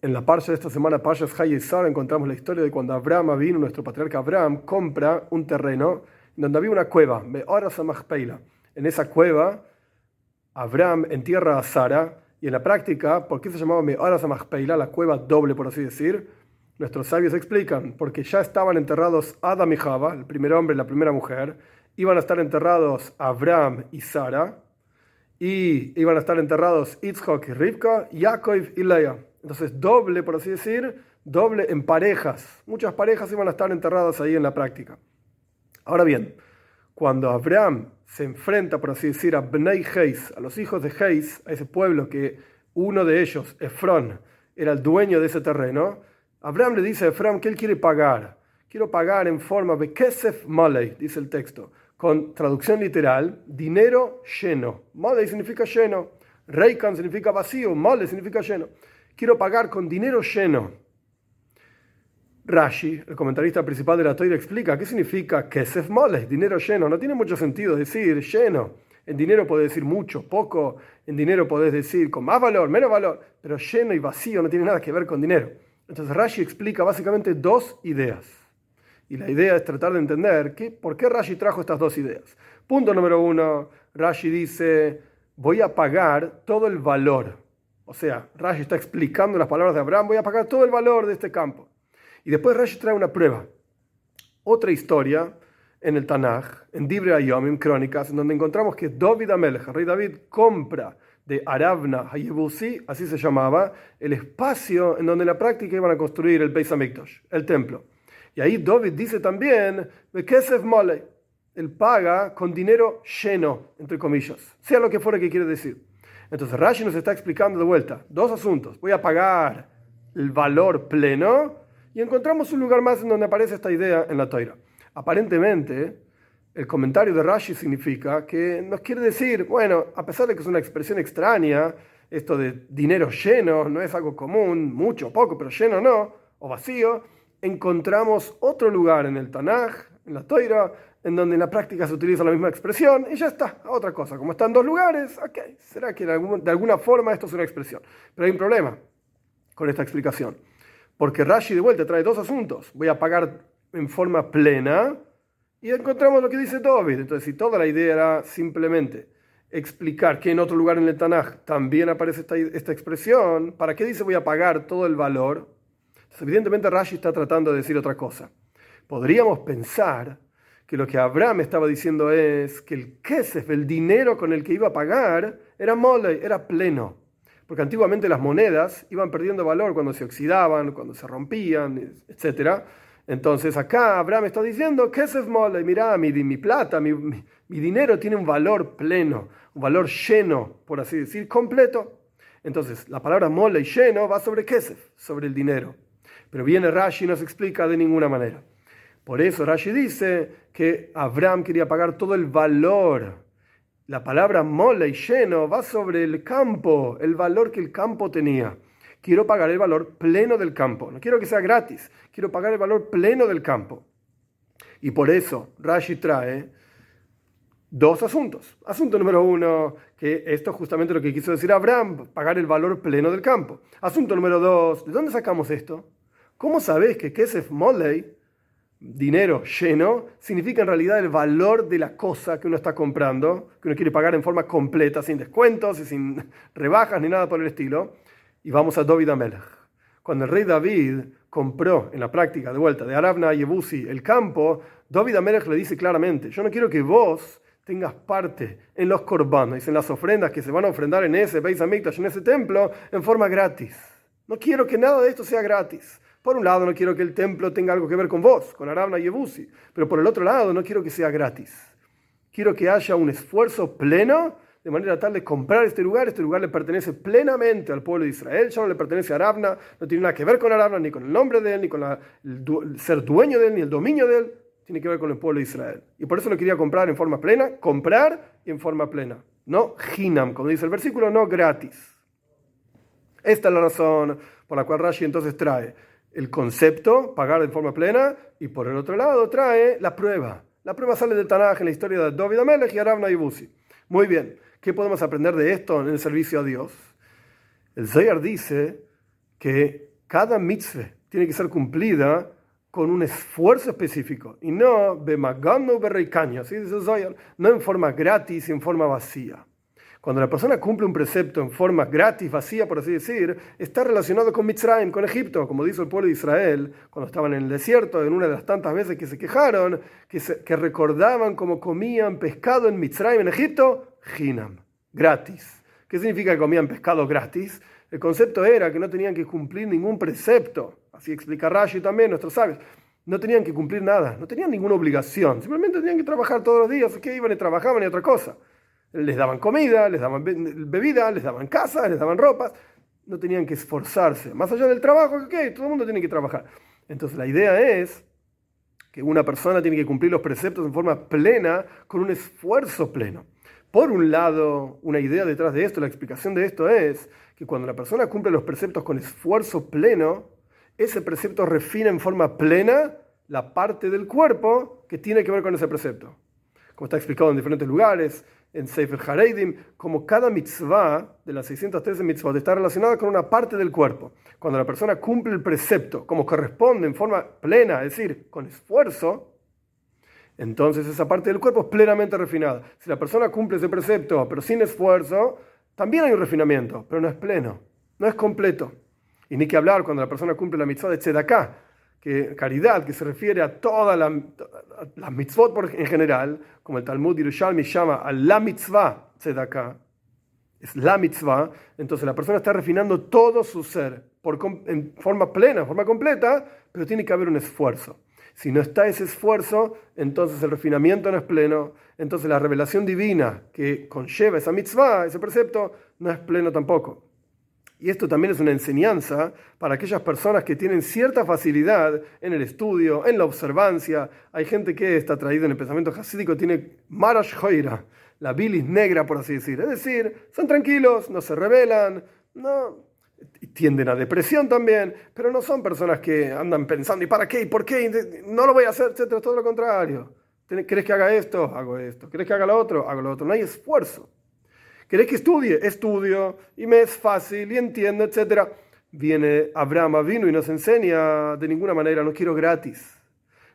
En la parsha de esta semana, Parshas Hayesar, encontramos la historia de cuando Abraham vino, nuestro patriarca Abraham, compra un terreno donde había una cueva, En esa cueva, Abraham entierra a Sara, y en la práctica, ¿por qué se llamaba Me'oras La cueva doble, por así decir. Nuestros sabios explican, porque ya estaban enterrados Adam y Java, el primer hombre y la primera mujer, iban a estar enterrados Abraham y Sara, y iban a estar enterrados Yitzhak y Rivka, Yaakov y Leah. Entonces, doble, por así decir, doble en parejas. Muchas parejas iban a estar enterradas ahí en la práctica. Ahora bien, cuando Abraham se enfrenta, por así decir, a Bnei Heis, a los hijos de Heis, a ese pueblo que uno de ellos, Efrón, era el dueño de ese terreno, Abraham le dice a Efrón que él quiere pagar. Quiero pagar en forma de Kesef Malay, dice el texto, con traducción literal, dinero lleno. Malay significa lleno. Reikan significa vacío, Malay significa lleno quiero pagar con dinero lleno. Rashi, el comentarista principal de la Torah, explica qué significa kesef mole, dinero lleno. No tiene mucho sentido decir lleno. En dinero puedes decir mucho, poco. En dinero puedes decir con más valor, menos valor. Pero lleno y vacío no tiene nada que ver con dinero. Entonces Rashi explica básicamente dos ideas. Y la idea es tratar de entender qué, por qué Rashi trajo estas dos ideas. Punto número uno, Rashi dice, voy a pagar todo el valor o sea, Rashi está explicando las palabras de Abraham, voy a pagar todo el valor de este campo. Y después Rashi trae una prueba. Otra historia en el Tanaj, en Dibre Ayom, en Crónicas, en donde encontramos que David Amelech, el rey David, compra de Arabna Hayebusi, así se llamaba, el espacio en donde en la práctica iban a construir el Beis Hamikdash, el templo. Y ahí David dice también, Kesef Mole, él paga con dinero lleno, entre comillas, sea lo que fuera que quiere decir. Entonces Rashi nos está explicando de vuelta dos asuntos. Voy a pagar el valor pleno y encontramos un lugar más en donde aparece esta idea en la Toira. Aparentemente, el comentario de Rashi significa que nos quiere decir, bueno, a pesar de que es una expresión extraña, esto de dinero lleno no es algo común, mucho, poco, pero lleno no, o vacío, encontramos otro lugar en el Tanaj, en la Toira, en donde en la práctica se utiliza la misma expresión y ya está, otra cosa. Como están dos lugares, ok, será que de, alguna forma esto es una expresión. Pero hay un problema con esta explicación, porque Rashi de vuelta trae dos asuntos. Voy a pagar en forma plena y encontramos lo que dice David. Entonces, si toda la idea era simplemente explicar que en otro lugar en el Tanaj también aparece esta, esta expresión, ¿para qué dice voy a pagar todo el valor? evidentemente Rashi está tratando de decir otra cosa. Podríamos pensar que lo que Abraham estaba diciendo es que el kesef, el dinero con el que iba a pagar, era mole, era pleno. Porque antiguamente las monedas iban perdiendo valor cuando se oxidaban, cuando se rompían, etc. Entonces acá Abraham está diciendo, kesef mole, mira, mi, mi plata, mi, mi, dinero tiene un valor pleno, un valor lleno, por así decir, completo. Entonces la palabra mole y lleno va sobre kesef, sobre el dinero. Pero viene Rashi y nos explica de ninguna manera. Por eso Rashi dice que Abraham quería pagar todo el valor. La palabra mole y lleno va sobre el campo, el valor que el campo tenía. Quiero pagar el valor pleno del campo. No quiero que sea gratis, quiero pagar el valor pleno del campo. Y por eso Rashi trae dos asuntos. Asunto número uno, que esto es justamente lo que quiso decir Abraham, pagar el valor pleno del campo. Asunto número dos, ¿de dónde sacamos esto? ¿Cómo sabes que Kesef Moley dinero lleno, significa en realidad el valor de la cosa que uno está comprando, que uno quiere pagar en forma completa, sin descuentos y sin rebajas ni nada por el estilo. Y vamos a David Amelech. Cuando el rey David compró en la práctica de vuelta de Arabna y Yebusi el campo, David Amelech le dice claramente, yo no quiero que vos tengas parte en los corbanos, en las ofrendas que se van a ofrendar en ese Beis Hamikdash, en ese templo, en forma gratis. No quiero que nada de esto sea gratis. Por un lado, no quiero que el templo tenga algo que ver con vos, con Arabna Yebusi, pero por el otro lado, no quiero que sea gratis. Quiero que haya un esfuerzo pleno de manera tal de comprar este lugar. Este lugar le pertenece plenamente al pueblo de Israel, ya no le pertenece a Arabna, no tiene nada que ver con Arabna, ni con el nombre de él, ni con el, ser dueño de él, ni el dominio de él. Tiene que ver con el pueblo de Israel. Y por eso lo quería comprar en forma plena, comprar en forma plena. No hinam, como dice el versículo, no gratis. Esta es la razón por la cual Rashi entonces trae el concepto, pagar de forma plena, y por el otro lado trae la prueba. La prueba sale del Tanaj en la historia de David Amelech y Arabna Ibusi. Muy bien, ¿qué podemos aprender de esto en el servicio a Dios? El Zayar dice que cada mitzvah tiene que ser cumplida con un esfuerzo específico y no bemagano berreicaño, ¿sí? no en forma gratis en forma vacía. Cuando la persona cumple un precepto en forma gratis, vacía, por así decir, está relacionado con Mitzrayim, con Egipto, como dijo el pueblo de Israel cuando estaban en el desierto, en una de las tantas veces que se quejaron, que, que recordaban cómo comían pescado en Mitzrayim, en Egipto, Hinam, gratis. ¿Qué significa que comían pescado gratis? El concepto era que no tenían que cumplir ningún precepto. Así explica Rashi también, nuestros sabios. No tenían que cumplir nada, no tenían ninguna obligación. Simplemente tenían que trabajar todos los días. que iban y trabajaban y otra cosa. Les daban comida, les daban bebida, les daban casa, les daban ropas. No tenían que esforzarse. Más allá del trabajo, ok, todo el mundo tiene que trabajar. Entonces la idea es que una persona tiene que cumplir los preceptos en forma plena, con un esfuerzo pleno. Por un lado, una idea detrás de esto, la explicación de esto es que cuando la persona cumple los preceptos con esfuerzo pleno, ese precepto refina en forma plena la parte del cuerpo que tiene que ver con ese precepto. Como está explicado en diferentes lugares, en Sefer Hareidim, como cada mitzvah de las 613 mitzvot está relacionada con una parte del cuerpo. Cuando la persona cumple el precepto como corresponde en forma plena, es decir, con esfuerzo, entonces esa parte del cuerpo es plenamente refinada. Si la persona cumple ese precepto, pero sin esfuerzo, también hay un refinamiento, pero no es pleno, no es completo. Y ni que hablar cuando la persona cumple la mitzvah de tzedakah, que caridad, que se refiere a todas las la mitzvot en general, como el Talmud Yerushalmi llama a la mitzvah tzedakah, es la mitzvah, entonces la persona está refinando todo su ser por, en forma plena, en forma completa, pero tiene que haber un esfuerzo. Si no está ese esfuerzo, entonces el refinamiento no es pleno, entonces la revelación divina que conlleva esa mitzvah, ese precepto, no es pleno tampoco. Y esto también es una enseñanza para aquellas personas que tienen cierta facilidad en el estudio, en la observancia. Hay gente que está traída en el pensamiento hasídico, tiene marash hoira, la bilis negra, por así decir. Es decir, son tranquilos, no se rebelan, no, tienden a depresión también, pero no son personas que andan pensando, ¿y para qué? ¿Y por qué? No lo voy a hacer, etcétera, todo lo contrario. ¿Querés que haga esto? Hago esto. ¿Querés que haga lo otro? Hago lo otro. No hay esfuerzo. ¿Querés que estudie? Estudio y me es fácil y entiendo, etcétera. Viene Abraham vino y nos enseña de ninguna manera, no quiero gratis.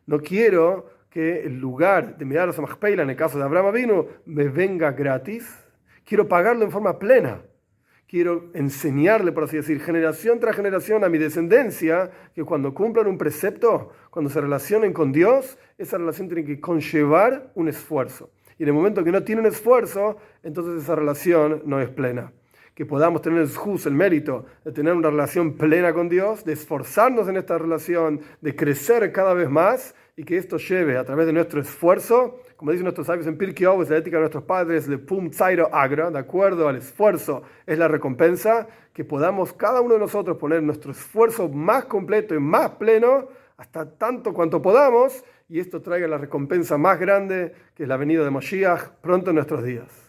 No quiero que el lugar de mirar a Samachpeila, en el caso de Abraham vino, me venga gratis. Quiero pagarlo en forma plena quiero enseñarle, por así decir, generación tras generación a mi descendencia, que cuando cumplan un precepto, cuando se relacionen con Dios, esa relación tiene que conllevar un esfuerzo. Y en el momento que no tiene un esfuerzo, entonces esa relación no es plena. Que podamos tener el juz, el mérito de tener una relación plena con Dios, de esforzarnos en esta relación, de crecer cada vez más y que esto lleve a través de nuestro esfuerzo como dicen nuestros sabios en Pirkei es la ética de nuestros padres, de Pum Tzairo Agra, de acuerdo al esfuerzo es la recompensa, que podamos cada uno de nosotros poner nuestro esfuerzo más completo y más pleno, hasta tanto cuanto podamos, y esto traiga la recompensa más grande, que es la venida de Moshiach pronto en nuestros días.